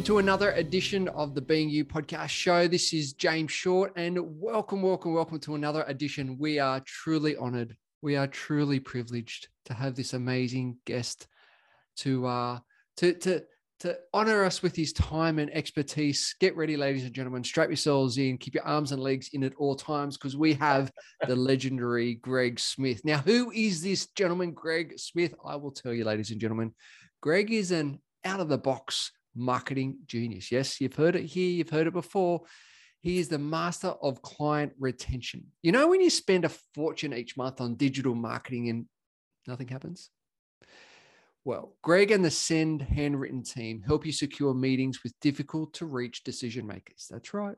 welcome to another edition of the Being You podcast show. This is James Short, and welcome, welcome, welcome to another edition. We are truly honored, we are truly privileged to have this amazing guest to uh to to to honor us with his time and expertise. Get ready, ladies and gentlemen. Strap yourselves in. Keep your arms and legs in at all times because we have the legendary Greg Smith. Now, who is this gentleman, Greg Smith? I will tell you, ladies and gentlemen. Greg is an out of the box marketing genius. Yes, you've heard it here, you've heard it before. He is the master of client retention. You know, when you spend a fortune each month on digital marketing and nothing happens? Well, Greg and the Send handwritten team help you secure meetings with difficult to reach decision makers. That's right.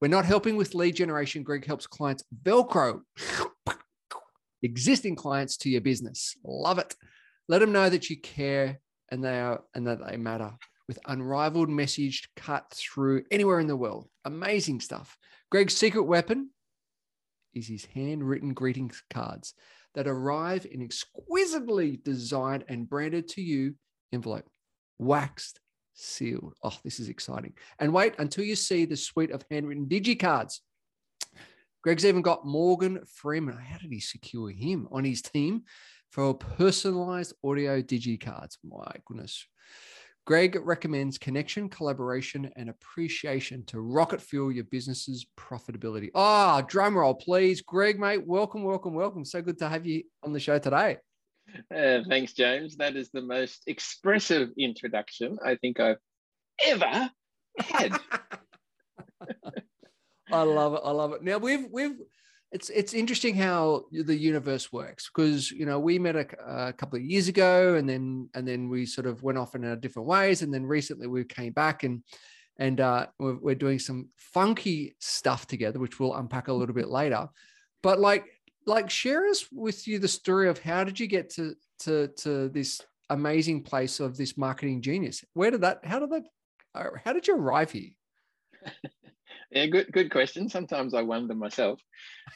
We're not helping with lead generation. Greg helps clients Velcro existing clients to your business. Love it. Let them know that you care and they are and that they matter with unrivaled message cut through anywhere in the world. Amazing stuff. Greg's secret weapon is his handwritten greetings cards that arrive in exquisitely designed and branded to you envelope, waxed, sealed. Oh, this is exciting. And wait until you see the suite of handwritten digi cards. Greg's even got Morgan Freeman. How did he secure him on his team for personalized audio digi cards? My goodness. Greg recommends connection, collaboration, and appreciation to rocket fuel your business's profitability. Ah, oh, drum roll, please. Greg, mate, welcome, welcome, welcome. So good to have you on the show today. Uh, thanks, James. That is the most expressive introduction I think I've ever had. I love it. I love it. Now we've we've it's it's interesting how the universe works because you know we met a, a, couple of years ago and then and then we sort of went off in our different ways and then recently we came back and and uh, we're, we're doing some funky stuff together which we'll unpack a little bit later. But like like share us with you the story of how did you get to to to this amazing place of this marketing genius? Where did that how did that uh, how did you arrive here yeah, good good question. Sometimes I wonder myself.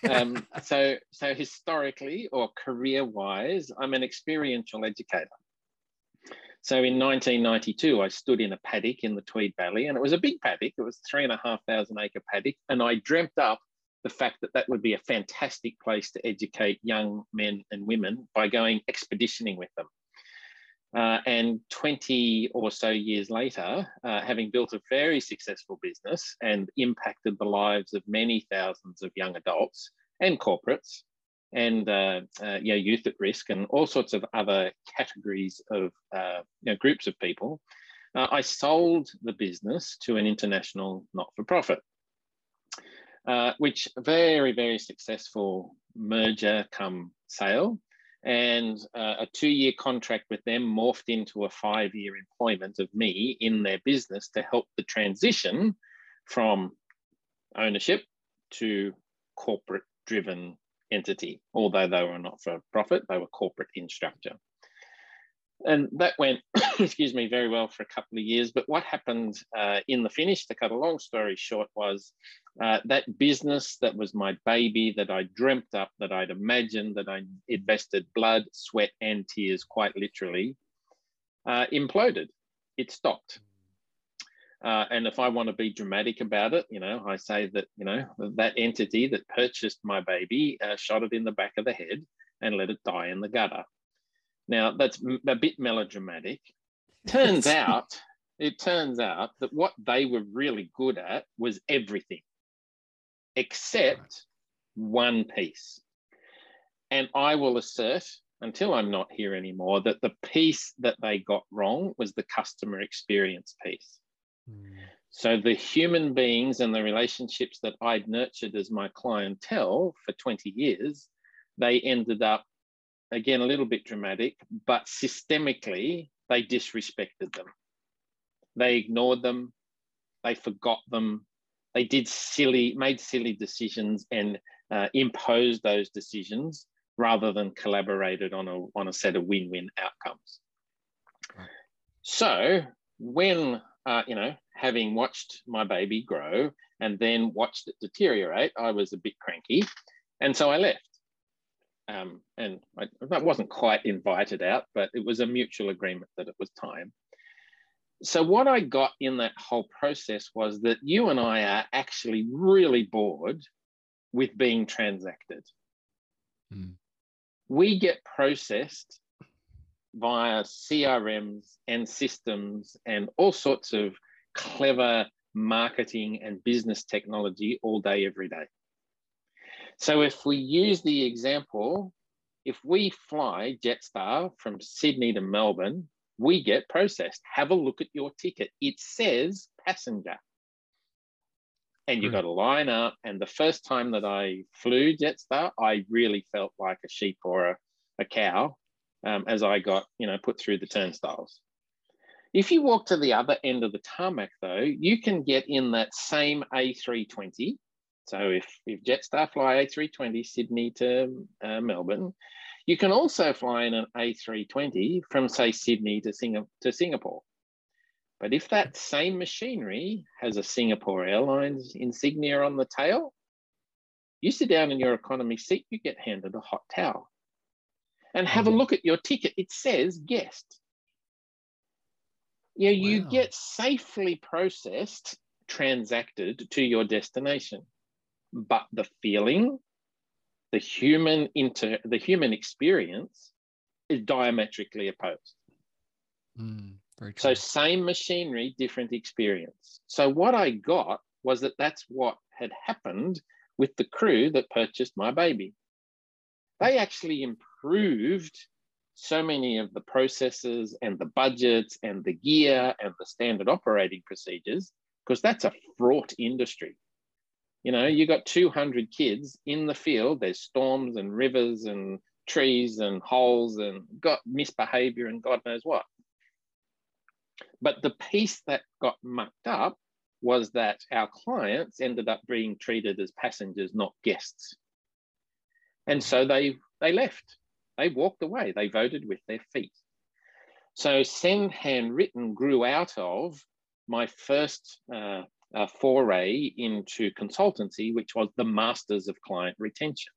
Um, so so historically or career wise, I'm an experiential educator. So in 1992, I stood in a paddock in the Tweed Valley, and it was a big paddock. It was three and a half thousand acre paddock, and I dreamt up the fact that that would be a fantastic place to educate young men and women by going expeditioning with them. Uh, and 20 or so years later, uh, having built a very successful business and impacted the lives of many thousands of young adults and corporates and uh, uh you know, youth at risk and all sorts of other categories of uh, you know, groups of people, uh, I sold the business to an international not-for-profit. which very, very successful merger come sale and uh, a two year contract with them morphed into a five year employment of me in their business to help the transition from ownership to corporate driven entity. Although they were not for profit, they were corporate in structure and that went, excuse me, very well for a couple of years. But what happened uh, in the finish, to cut a long story short, was uh, that business that was my baby, that I dreamt up, that I'd imagined, that I invested blood, sweat, and tears, quite literally, uh, imploded. It stopped. Uh, and if I want to be dramatic about it, you know, I say that, you know, that entity that purchased my baby uh, shot it in the back of the head and let it die in the gutter. Now, that's a bit melodramatic. Turns out, it turns out that what they were really good at was everything except one piece. And I will assert, until I'm not here anymore, that the piece that they got wrong was the customer experience piece. Mm. So the human beings and the relationships that I'd nurtured as my clientele for 20 years, they ended up again, a little bit dramatic, but systemically, they disrespected them. They ignored them, they forgot them, they did silly, made silly decisions and uh, imposed those decisions rather than collaborated on a, on a set of win-win outcomes. So when, uh, you know, having watched my baby grow and then watched it deteriorate, I was a bit cranky. And so I left um, and I, I wasn't quite invited out, but it was a mutual agreement that it was time. So, what I got in that whole process was that you and I are actually really bored with being transacted. Mm. We get processed via CRMs and systems and all sorts of clever marketing and business technology all day, every day. So if we use the example, if we fly Jetstar from Sydney to Melbourne, we get processed. Have a look at your ticket. It says passenger. And you've got to line up. And the first time that I flew Jetstar, I really felt like a sheep or a, a cow um, as I got, you know, put through the turnstiles. If you walk to the other end of the tarmac, though, you can get in that same A320. So if, if Jetstar fly A320 Sydney to uh, Melbourne, you can also fly in an A320 from, say, Sydney to, Sing- to Singapore. But if that same machinery has a Singapore Airlines insignia on the tail, you sit down in your economy seat, you get handed a hot towel. And have a mm. look at your ticket. It says guest you, know, wow. you get safely processed, transacted to your destination. But the feeling, the human inter the human experience is diametrically opposed. Mm, so same machinery, different experience. So what I got was that that's what had happened with the crew that purchased my baby. They actually improved so many of the processes and the budgets and the gear and the standard operating procedures, because that's a fraught industry. You know, you got 200 kids in the field, there's storms and rivers and trees and holes and got misbehavior and God knows what. But the piece that got mucked up was that our clients ended up being treated as passengers, not guests. And so they they left they walked away. They voted with their feet. So Send Handwritten grew out of my first uh, uh, foray into consultancy, which was the masters of client retention.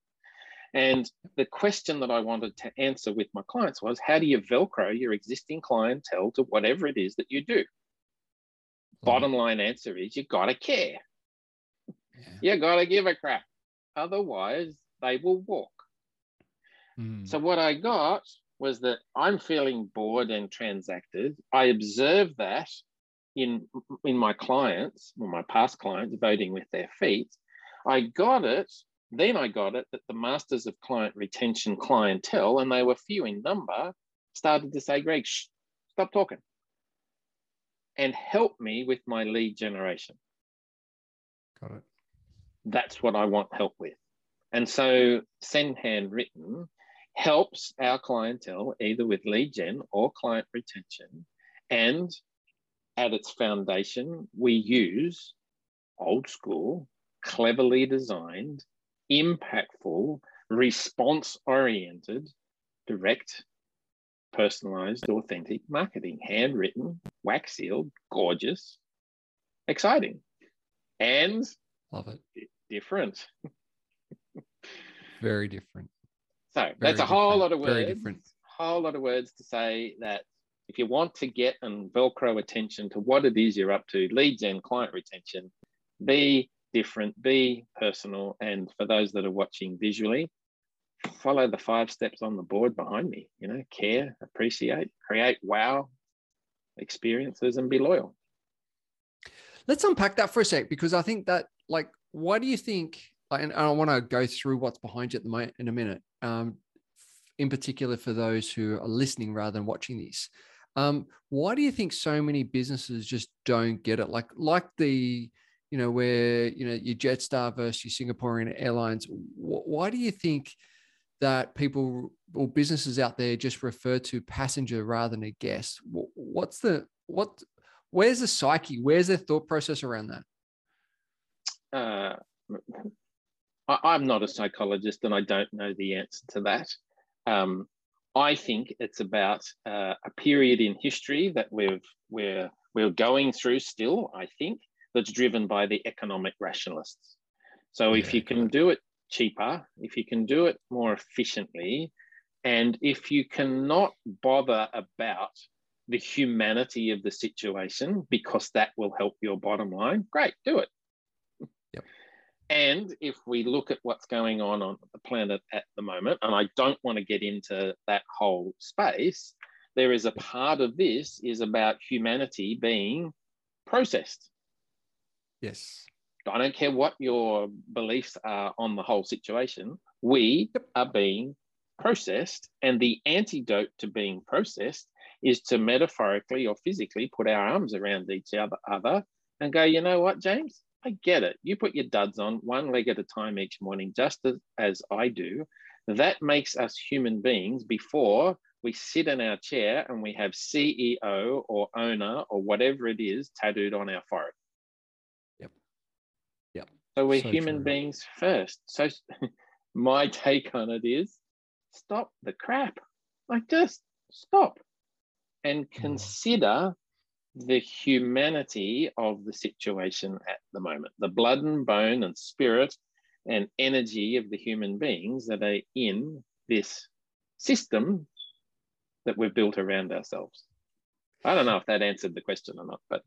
And the question that I wanted to answer with my clients was how do you Velcro your existing clientele to whatever it is that you do? Mm-hmm. Bottom line answer is you got to care. Yeah. You got to give a crap. Otherwise, they will walk. Mm. So what I got was that I'm feeling bored and transacted. I observe that in in my clients or my past clients voting with their feet. I got it. Then I got it that the masters of client retention clientele, and they were few in number, started to say, Greg, shh, stop talking and help me with my lead generation. Got it. That's what I want help with. And so send handwritten helps our clientele either with lead gen or client retention. And at its foundation, we use old school, cleverly designed, impactful, response oriented, direct, personalized, authentic marketing, handwritten, wax sealed, gorgeous, exciting, and love it. Different. Very different. So Very that's a whole lot of words. Very different. Whole lot of words to say that if you want to get and Velcro attention to what it is you're up to, lead gen, client retention, be different, be personal. And for those that are watching visually, follow the five steps on the board behind me. You know, care, appreciate, create wow experiences, and be loyal. Let's unpack that for a sec because I think that, like, why do you think? And I want to go through what's behind you at the moment in a minute um, in particular for those who are listening rather than watching this. Um, why do you think so many businesses just don't get it? Like, like the, you know, where you know your Jetstar versus your Singaporean Airlines. Why do you think that people or businesses out there just refer to passenger rather than a guest? What's the what? Where's the psyche? Where's the thought process around that? Uh, I, am not a psychologist and I don't know the answer to that. Um, I think it's about uh, a period in history that we've we're we're going through still. I think that's driven by the economic rationalists. So if you can do it cheaper, if you can do it more efficiently, and if you cannot bother about the humanity of the situation because that will help your bottom line, great, do it. Yep. And if we look at what's going on on the planet at the moment, and I don't want to get into that whole space, there is a part of this is about humanity being processed. Yes. I don't care what your beliefs are on the whole situation. We are being processed, and the antidote to being processed is to metaphorically or physically put our arms around each other, other and go, you know what, James? I get it. You put your duds on one leg at a time each morning, just as, as I do. That makes us human beings before we sit in our chair and we have CEO or owner or whatever it is tattooed on our forehead. Yep. Yep. So we're So human true. beings first. So my take on it is stop the crap. Like just stop and Mm. consider the humanity of the situation at the moment, the blood and bone and spirit and energy of the human beings that are in this system that we've built around ourselves. I don't know if that answered the question or not, but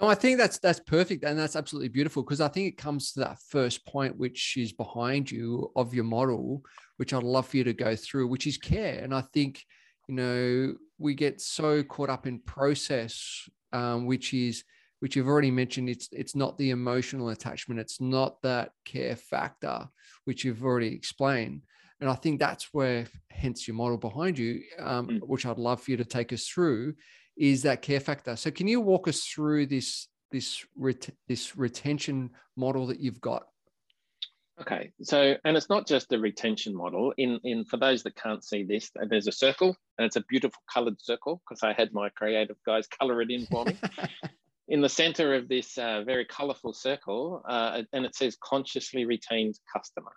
No, I think that's that's perfect and that's absolutely beautiful because I think it comes to that first point which is behind you of your model, which I'd love for you to go through, which is care. And I think you know we get so caught up in process, um, which is which you've already mentioned. It's it's not the emotional attachment. It's not that care factor, which you've already explained. And I think that's where, hence your model behind you, um, Mm. which I'd love for you to take us through, is that care factor. So can you walk us through this this ret- this retention model that you've got? Okay, so and it's not just a retention model. In in for those that can't see this, there's a circle, and it's a beautiful coloured circle because I had my creative guys colour it in for me. in the center of this uh, very colourful circle, uh, and it says consciously retained customer.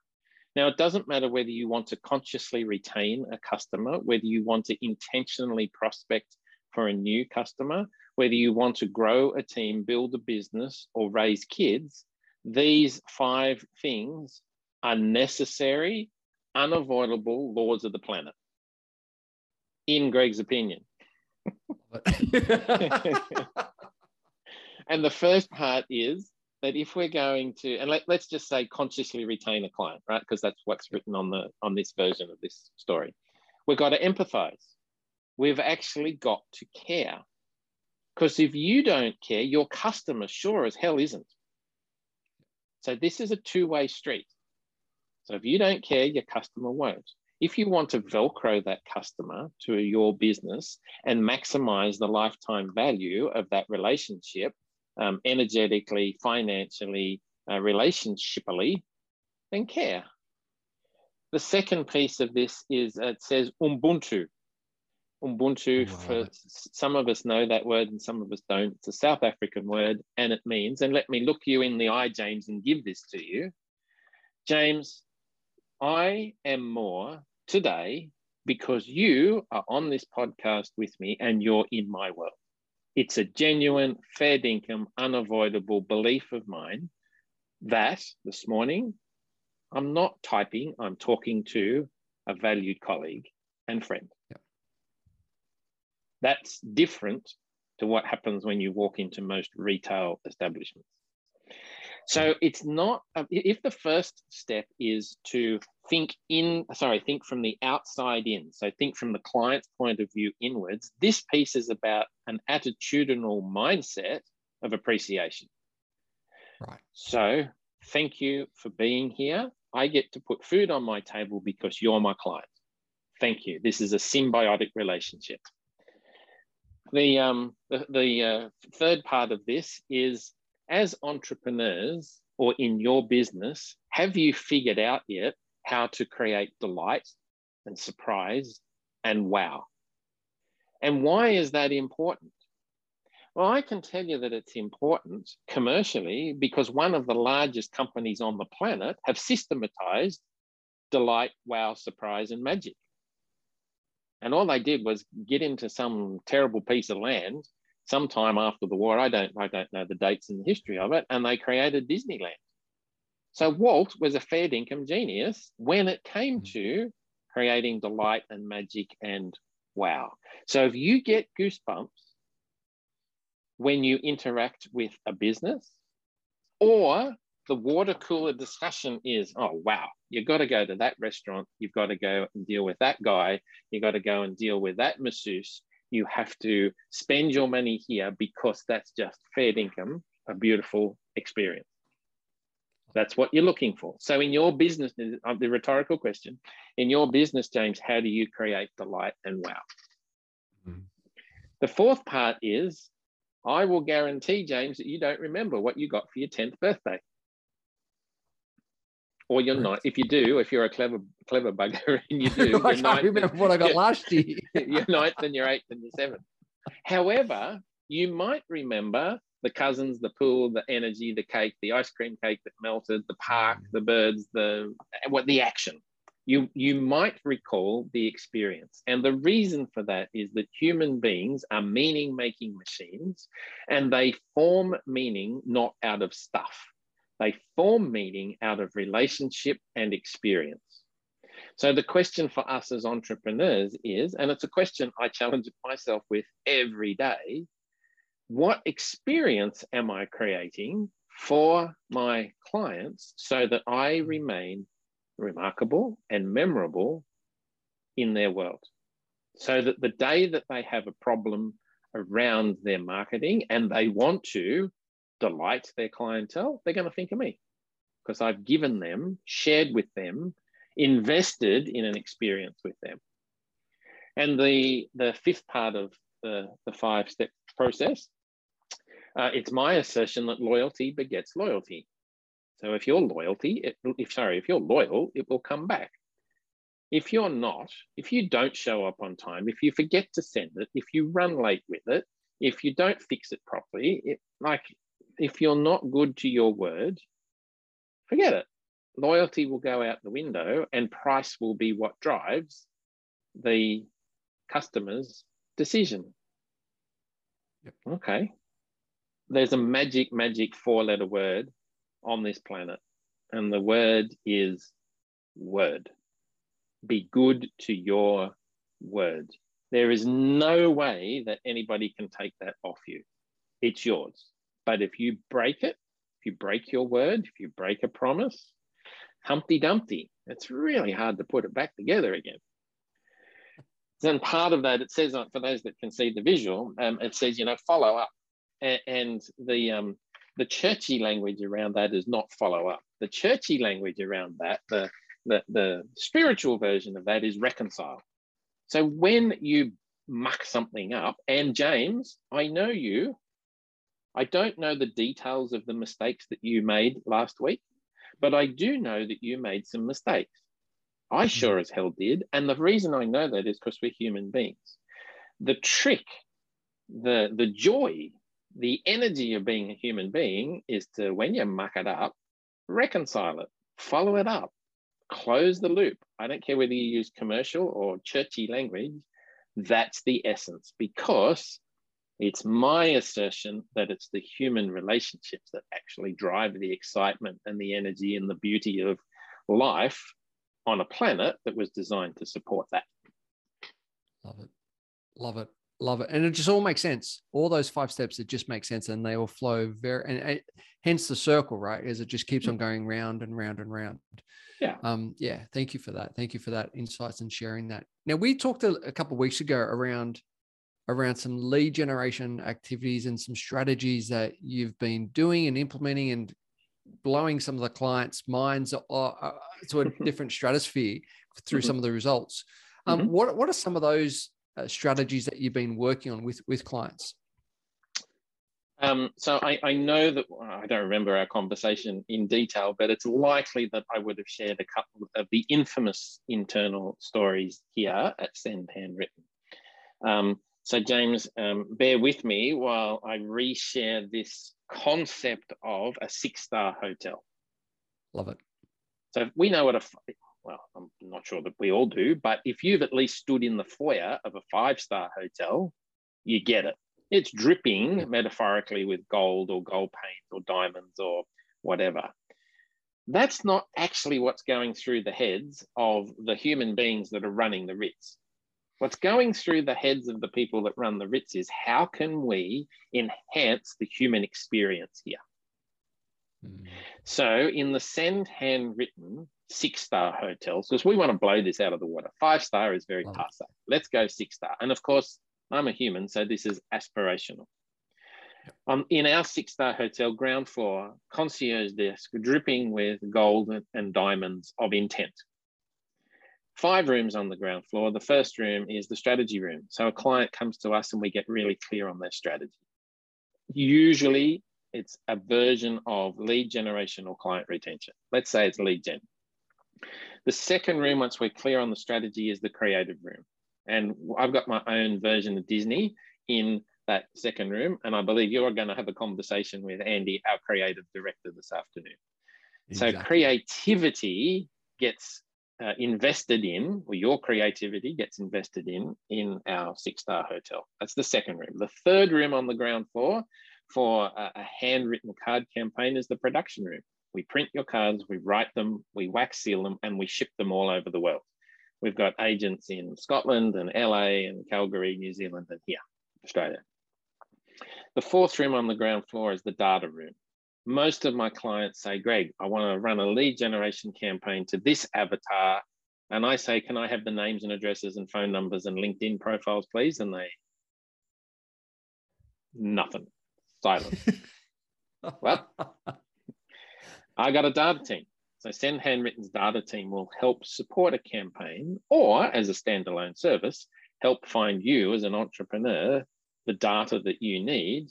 Now, it doesn't matter whether you want to consciously retain a customer, whether you want to intentionally prospect for a new customer, whether you want to grow a team, build a business, or raise kids, these five things are necessary, unavoidable laws of the planet, in Greg's opinion. and the first part is that if we're going to, and let, us just say consciously retain a client, right? Because that's what's written on the on this version of this story. We've got to empathize. We've actually got to care. Because if you don't care, your customer sure as hell isn't. So this is a two-way street. So if you don't care, your customer won't. If you want to Velcro that customer to your business and maximize the lifetime value of that relationship, um, energetically, financially, uh, relationshipally, then care. The second piece of this is it says Ubuntu. Ubuntu, oh, Wow. for some of us know that word and some of us don't. It's a South African word and it means, and let me look you in the eye, James, and give this to you. James, I am more today because you are on this podcast with me and you're in my world. It's a genuine, fair dinkum, unavoidable belief of mine that this morning I'm not typing, I'm talking to a valued colleague and friend. That's different to what happens when you walk into most retail establishments. So it's not, uh, if the first step is to think in, sorry, think from the outside in, so think from the client's point of view inwards, this piece is about an attitudinal mindset of appreciation. right. So thank you for being here. I get to put food on my table because you're my client. Thank you. This is a symbiotic relationship. The, um, the, the uh, third part of this is as entrepreneurs or in your business, have you figured out yet how to create delight and surprise and wow? And why is that important? Well, I can tell you that it's important commercially because one of the largest companies on the planet have systematized delight, wow, surprise, and magic. And all they did was get into some terrible piece of land sometime after the war. I don't, I don't know the dates and the history of it, and they created Disneyland. So Walt was a fair dinkum genius when it came mm-hmm. to creating delight and magic and wow. So if you get goosebumps when you interact with a business, or the water cooler discussion is, oh, wow, you've got to go to that restaurant. You've got to go and deal with that guy. You've got to go and deal with that masseuse. You have to spend your money here because that's just fair dinkum, a beautiful experience. That's what you're looking for. So, in your business, uh, the rhetorical question, in your business, James, how do you create delight and wow? Mm-hmm. The fourth part is I will guarantee, James, that you don't remember what you got for your 10th birthday. Or you're not. If you do, if you're a clever clever bugger and you do, I can't remember what I got last year. you're ninth and you're eighth and you're seventh. However, you might remember the cousins, the pool, the energy, the cake, the ice cream cake that melted, the park, mm. the birds, the what the action. You, you might recall the experience. And the reason for that is that human beings are meaning making machines and they form meaning not out of stuff. They form meaning out of relationship and experience. So the question for us as entrepreneurs is, and it's a question I challenge myself with every day what experience am I creating for my clients so that I remain remarkable and memorable in their world? So that the day that they have a problem around their marketing and they want to delight their clientele, they're going to think of me because I've given them, shared with them, invested in an experience with them. And the, the fifth part of the, the five step process uh, it's my assertion that loyalty begets loyalty. So if you're loyalty, it, if sorry, if you're loyal, it will come back. If you're not, if you don't show up on time, if you forget to send it, if you run late with it, if you don't fix it properly, it, like if you're not good to your word, forget it. Loyalty will go out the window and price will be what drives the customer's decision. Yep. Okay there's a magic, magic four letter word on this planet, and the word is word. Be good to your word. There is no way that anybody can take that off you. It's yours. But if you break it, if you break your word, if you break a promise, Humpty Dumpty, it's really hard to put it back together again. Then part of that, it says, for those that can see the visual, um, it says, you know, follow up and, the um, the churchy language around that is not follow up. The churchy language around that, the, the, the spiritual version of that is reconcile. So when you muck something up, and James, I know you, I don't know the details of the mistakes that you made last week, but I do know that you made some mistakes. I hmm. sure as hell did. And the reason I know that is because we're human beings. The trick, the, the joy the energy of being a human being is to, when you muck it up, reconcile it, follow it up, close the loop. I don't care whether you use commercial or churchy language, that's the essence because it's my assertion that it's the human relationships that actually drive the excitement and the energy and the beauty of life on a planet that was designed to support that. Love it. Love it. Love it. And it just all makes sense. All those five steps, it just makes sense and they all flow very, and, and hence the circle, right? As it just keeps on going round and round and round. Yeah. Um, yeah. Thank you for that. Thank you for that insights and sharing that. Now we talked a, a couple of weeks ago around around some lead generation activities and some strategies that you've been doing and implementing and blowing some of the clients' minds to a different stratosphere through mm-hmm. some of the results. Um, mm-hmm. What what are some of those uh, strategies that you've been working on with with clients? Um, so I, I, know that I don't remember our conversation in detail, but it's likely that I would have shared a couple of the infamous internal stories here at Send Handwritten. Um, so James, um, bear with me while I reshare this concept of a six-star hotel. Love it. So we know what a well, I'm not sure that we all do, but if you've at least stood in the foyer of a five star hotel, you get it. It's dripping metaphorically with gold or gold paint or diamonds or whatever. That's not actually what's going through the heads of the human beings that are running the Ritz. What's going through the heads of the people that run the Ritz is how can we enhance the human experience here? Mm. So in the send handwritten six star hotels, because we want to blow this out of the water. Five star is very passe. Let's go six star. And of course, I'm a human, so this is aspirational. Um, in our six star hotel ground floor, concierge desk dripping with gold and diamonds of intent. Five rooms on the ground floor. The first room is the strategy room. So a client comes to us and we get really clear on their strategy. Usually it's a version of lead generation or client retention. Let's say it's lead gen. The second room, once we're clear on the strategy, is the creative room. And I've got my own version of Disney in that second room. And I believe you're going to have a conversation with Andy, our creative director, this afternoon. Exactly. So creativity gets uh, invested in, or your creativity gets invested in, in our six-star hotel. That's the second room. The third room on the ground floor for a, a handwritten card campaign is the production room. We print your cards, we write them, we wax seal them, and we ship them all over the world. We've got agents in Scotland and LA and Calgary, New Zealand, and here, Australia. The fourth room on the ground floor is the data room. Most of my clients say, Greg, I want to run a lead generation campaign to this avatar. And I say, can I have the names and addresses and phone numbers and LinkedIn profiles, please? And they, nothing silent. well, I got a data team. So Send Handwritten's data team will help support a campaign or as a standalone service, help find you as an entrepreneur the data that you need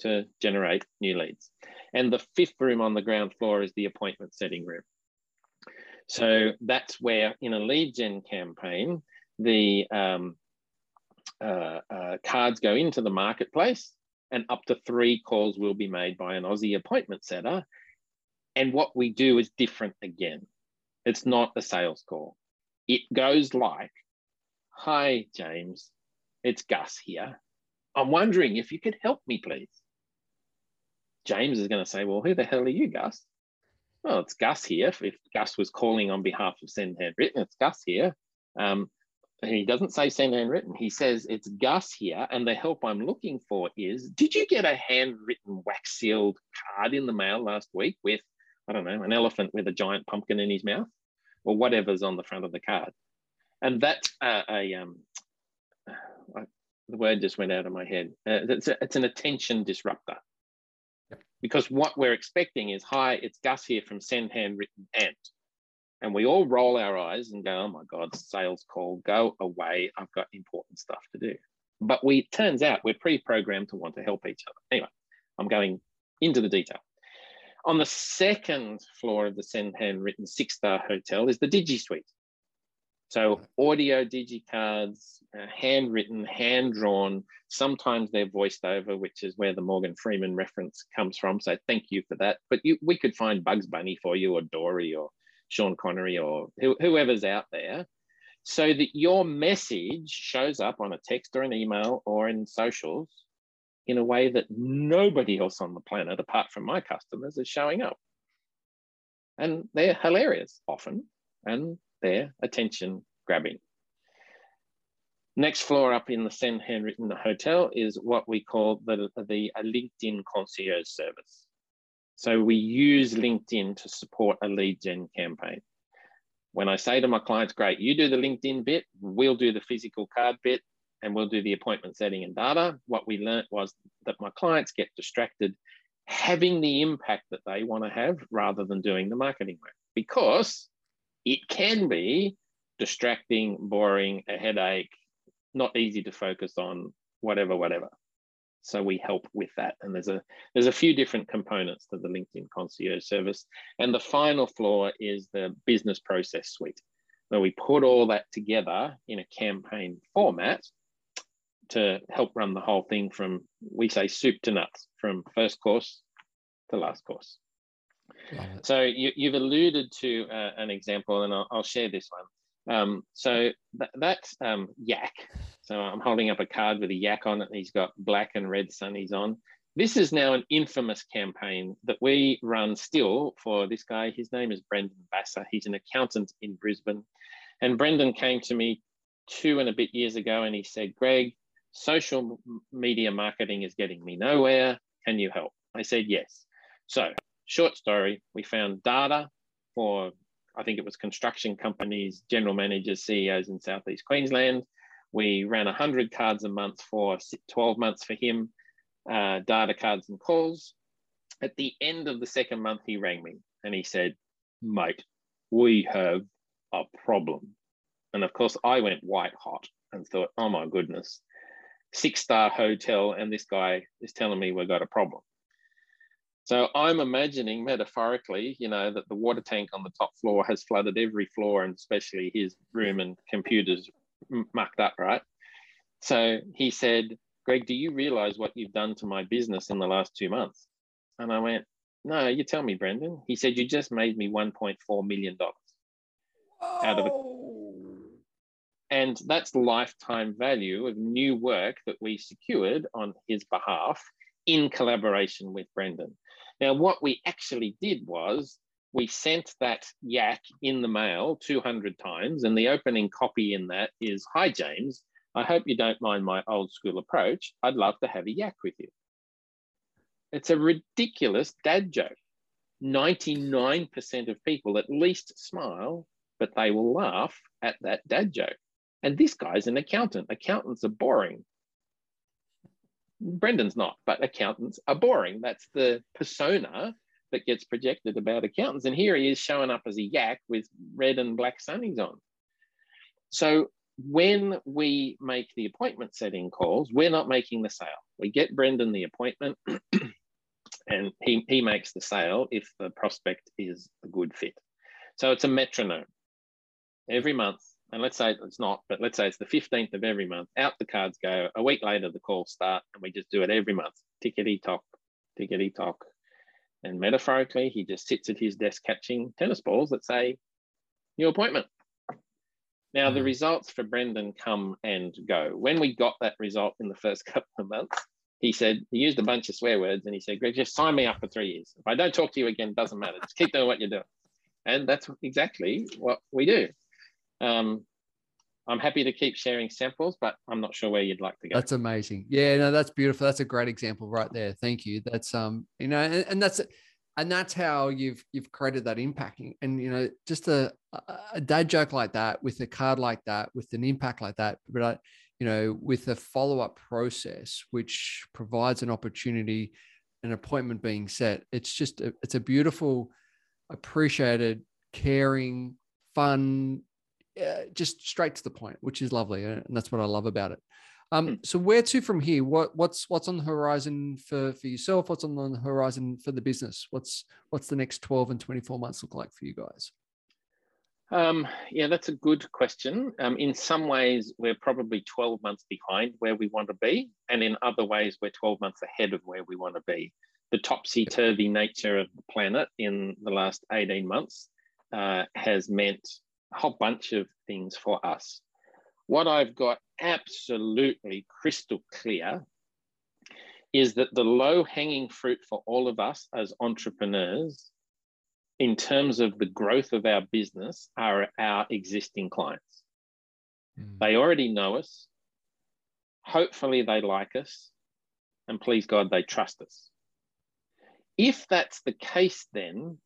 to generate new leads. And the fifth room on the ground floor is the appointment setting room. So that's where in a lead gen campaign, the um, uh, uh, cards go into the marketplace and up to three calls will be made by an Aussie appointment setter. And what we do is different again. It's not a sales call. It goes like, Hi, James, it's Gus here. I'm wondering if you could help me, please. James is going to say, Well, who the hell are you, Gus? Well, it's Gus here. If Gus was calling on behalf of Send Handwritten, it's Gus here. Um, he doesn't say send handwritten. He says it's Gus here, and the help I'm looking for is: Did you get a handwritten wax sealed card in the mail last week with, I don't know, an elephant with a giant pumpkin in his mouth, or whatever's on the front of the card? And that's uh, a um, I, the word just went out of my head. Uh, it's, a, it's an attention disruptor. Because what we're expecting is, hi, it's Gus here from Send Handwritten Ant. and we all roll our eyes and go, oh my God, sales call, go away. I've got important stuff to do. But we, turns out we're pre-programmed to want to help each other. Anyway, I'm going into the detail. On the second floor of the Send Handwritten six-star hotel is the Digi Suite. So audio digicards, uh, handwritten, hand-drawn. Sometimes they're voiced over, which is where the Morgan Freeman reference comes from. So thank you for that. But you, we could find Bugs Bunny for you, or Dory, or Sean Connery or whoever's out there, so that your message shows up on a text or an email or in socials in a way that nobody else on the planet, apart from my customers, is showing up. And they're hilarious often, and they're attention grabbing. Next floor up in the Send Handwritten Hotel is what we call the, the LinkedIn concierge service. So we use LinkedIn to support a lead gen campaign. When I say to my clients, great, you do the LinkedIn bit, we'll do the physical card bit, and we'll do the appointment setting and data. What we learned was that my clients get distracted having the impact that they want to have rather than doing the marketing work because it can be distracting, boring, a headache, not easy to focus on, whatever, whatever. So we help with that. And there's a there's a few different components to the LinkedIn concierge service. And the final floor is the business process suite. So we put all that together in a campaign format to help run the whole thing from we say soup to nuts, from first course to last course. So you, have alluded to uh, an example, and I'll, I'll, share this one. Um, so th- that's um, Yak. So I'm holding up a card with a yak on it. And he's got black and red sunnies on. This is now an infamous campaign that we run still for this guy. His name is Brendan Basser. He's an accountant in Brisbane. And Brendan came to me two and a bit years ago and he said, Greg, social media marketing is getting me nowhere. Can you help? I said, yes. So, short story, we found data for, I think it was construction companies, general managers, CEOs in Southeast Queensland. We ran 100 cards a month for 12 months for him, uh, data cards and calls. At the end of the second month, he rang me and he said, mate, we have a problem. And of course, I went white hot and thought, oh my goodness, six star hotel, and this guy is telling me we've got a problem. So I'm imagining metaphorically, you know, that the water tank on the top floor has flooded every floor and especially his room and computers mucked up, right? So he said, Greg, do you realize what you've done to my business in the last two months? And I went, No, you tell me, Brendan. He said, You just made me $1.4 million out of it. And that's lifetime value of new work that we secured on his behalf in collaboration with Brendan. Now, what we actually did was we sent that yak in the mail 200 times, and the opening copy in that is Hi, James. I hope you don't mind my old school approach. I'd love to have a yak with you. It's a ridiculous dad joke. 99% of people at least smile, but they will laugh at that dad joke. And this guy's an accountant. Accountants are boring. Brendan's not, but accountants are boring. That's the persona that gets projected about accountants. And here he is showing up as a yak with red and black sunnies on. So when we make the appointment setting calls, we're not making the sale. We get Brendan the appointment and he, he makes the sale if the prospect is a good fit. So it's a metronome. Every month, and let's say it's not, but let's say it's the 15th of every month, out the cards go. A week later, the calls start, and we just do it every month. Tickety tock, tickety tock. And metaphorically, he just sits at his desk catching tennis balls that say, new appointment. Now, the hmm. results for Brendan come and go. When we got that result in the first couple of months, he said, he used a bunch of swear words and he said, Greg, just sign me up for three years. If I don't talk to you again, it doesn't matter. Just keep doing what you're doing. And that's exactly what we do. Um, I'm happy to keep sharing samples, but I'm not sure where you'd like to go. That's amazing. Yeah, no, that's beautiful. That's a great example right there. Thank you. That's um, you know, and, and that's and that's how you've you've created that impact. And you know, just a a dad joke like that with a card like that, with an impact like that, but I, you know, with a follow up process which provides an opportunity, an appointment being set. It's just a, it's a beautiful, appreciated, caring, fun uh, just straight to the point, which is lovely, uh, and that's what I love about it. Um, hmm. so where to from here? What what's what's on the horizon for for yourself? What's on the horizon for the business? What's what's the next twelve and twenty four months look like for you guys? Um, yeah, that's a good question. Um, in some ways, we're probably 12 months behind where we want to be. And in other ways, we're 12 months ahead of where we want to be. The topsy turvy nature of the planet in the last 18 months uh, has meant whole bunch of things for us. What I've got absolutely crystal clear is that the low hanging fruit for all of us as entrepreneurs, in terms of the growth of our business, are our existing clients. Mm. They already know us. Hopefully, they like us. And please God, they trust us. If that's the case, then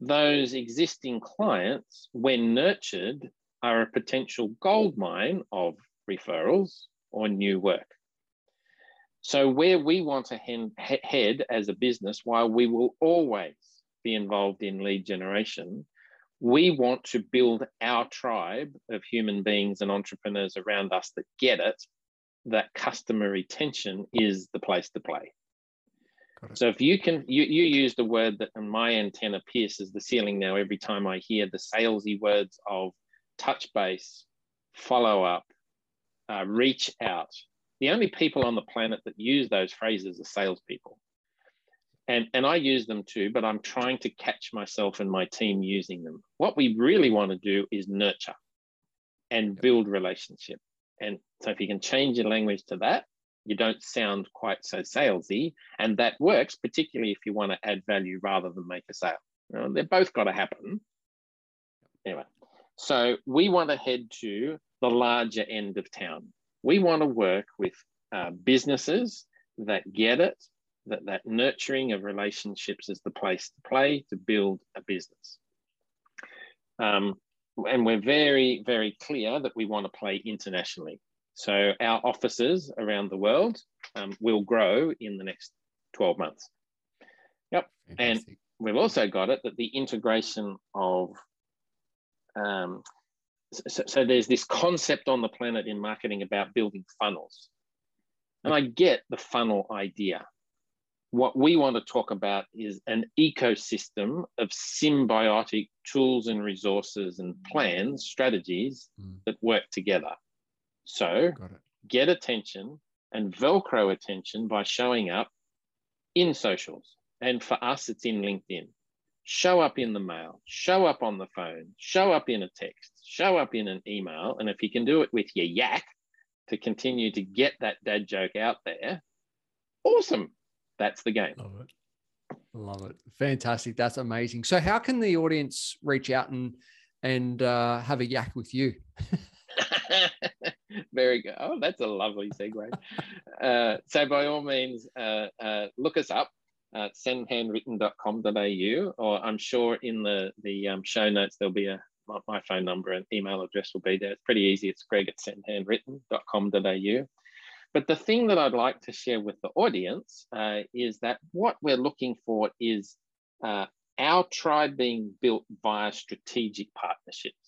those existing clients, when nurtured, are a potential gold mine of referrals or new work. So, where we want to head as a business, while we will always be involved in lead generation, we want to build our tribe of human beings and entrepreneurs around us that get it that customer retention is the place to play. So if you can, you, you used a word that my antenna pierces the ceiling now every time I hear the salesy words of touch base, follow up, uh, reach out. The only people on the planet that use those phrases are salespeople. And, and I use them too, but I'm trying to catch myself and my team using them. What we really want to do is nurture and build relationship. And so if you can change your language to that, you don't sound quite so salesy. And that works, particularly if you want to add value rather than make a sale. You know, they're both got to happen. Anyway, so we want to head to the larger end of town. We want to work with uh, businesses that get it, that that nurturing of relationships is the place to play to build a business. Um, and we're very, very clear that we want to play internationally. So our offices around the world um, will grow in the next 12 months. Yep. Fantastic. And we've also got it that the integration of um, so, so, there's this concept on the planet in marketing about building funnels. And I get the funnel idea. What we want to talk about is an ecosystem of symbiotic tools and resources and plans, strategies mm. that work together. So get attention and Velcro attention by showing up in socials. And for us, it's in LinkedIn. Show up in the mail, show up on the phone, show up in a text, show up in an email. And if you can do it with your yak to continue to get that dad joke out there, awesome. That's the game. Love it. Love it. Fantastic. That's amazing. So, how can the audience reach out and and uh, have a yak with you? Very good. Oh, that's a lovely segue. uh, so, by all means, uh, uh, look us up at sendhandwritten.com.au, or I'm sure in the, the um, show notes there'll be a my phone number and email address will be there. It's pretty easy. It's greg at sendhandwritten.com.au. But the thing that I'd like to share with the audience uh, is that what we're looking for is uh, our tribe being built via strategic partnerships.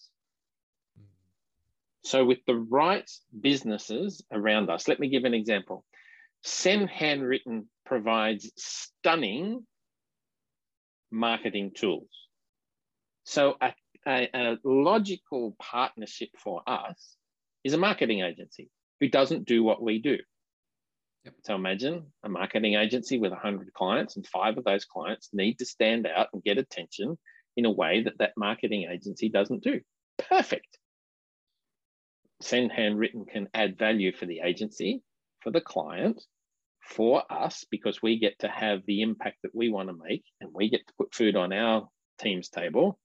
So, with the right businesses around us, let me give an example. Send Handwritten provides stunning marketing tools. So a, a, a, logical partnership for us is a marketing agency who doesn't do what we do. Yep. So imagine a marketing agency with 100 clients and five of those clients need to stand out and get attention in a way that that marketing agency doesn't do. Perfect. Send Handwritten can add value for the agency for the client, for us, because we get to have the impact that we want to make and we get to put food on our team's table.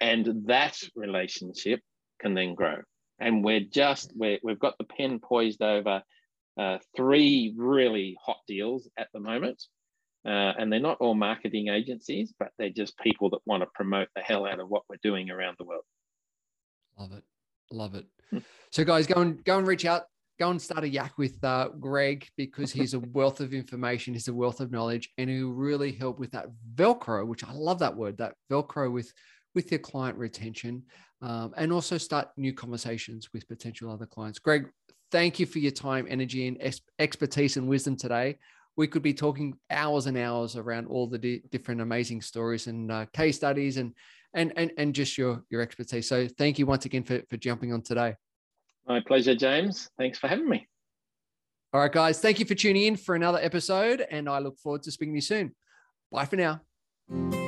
And that relationship can then grow. And we're just, we're, we've got the pen poised over uh, three really hot deals at the moment. Uh, and they're not all marketing agencies, but they're just people that want to promote the hell out of what we're doing around the world. Love it. Love it. Hmm. so guys, go and go and reach out go and start a yak with uh, Greg because he's a wealth of information, he's a wealth of knowledge, and he'll really help with that Velcro, which I love that word, that Velcro with with your client retention, um, and also start new conversations with potential other clients. Greg, thank you for your time, energy, and ex- expertise and wisdom today. We could be talking hours and hours around all the di- different amazing stories and uh, case studies and and and and just your your expertise. So thank you once again for for jumping on today. My pleasure, James. Thanks for having me. All right, guys. Thank you for tuning in for another episode, and I look forward to speaking to you soon. Bye for now.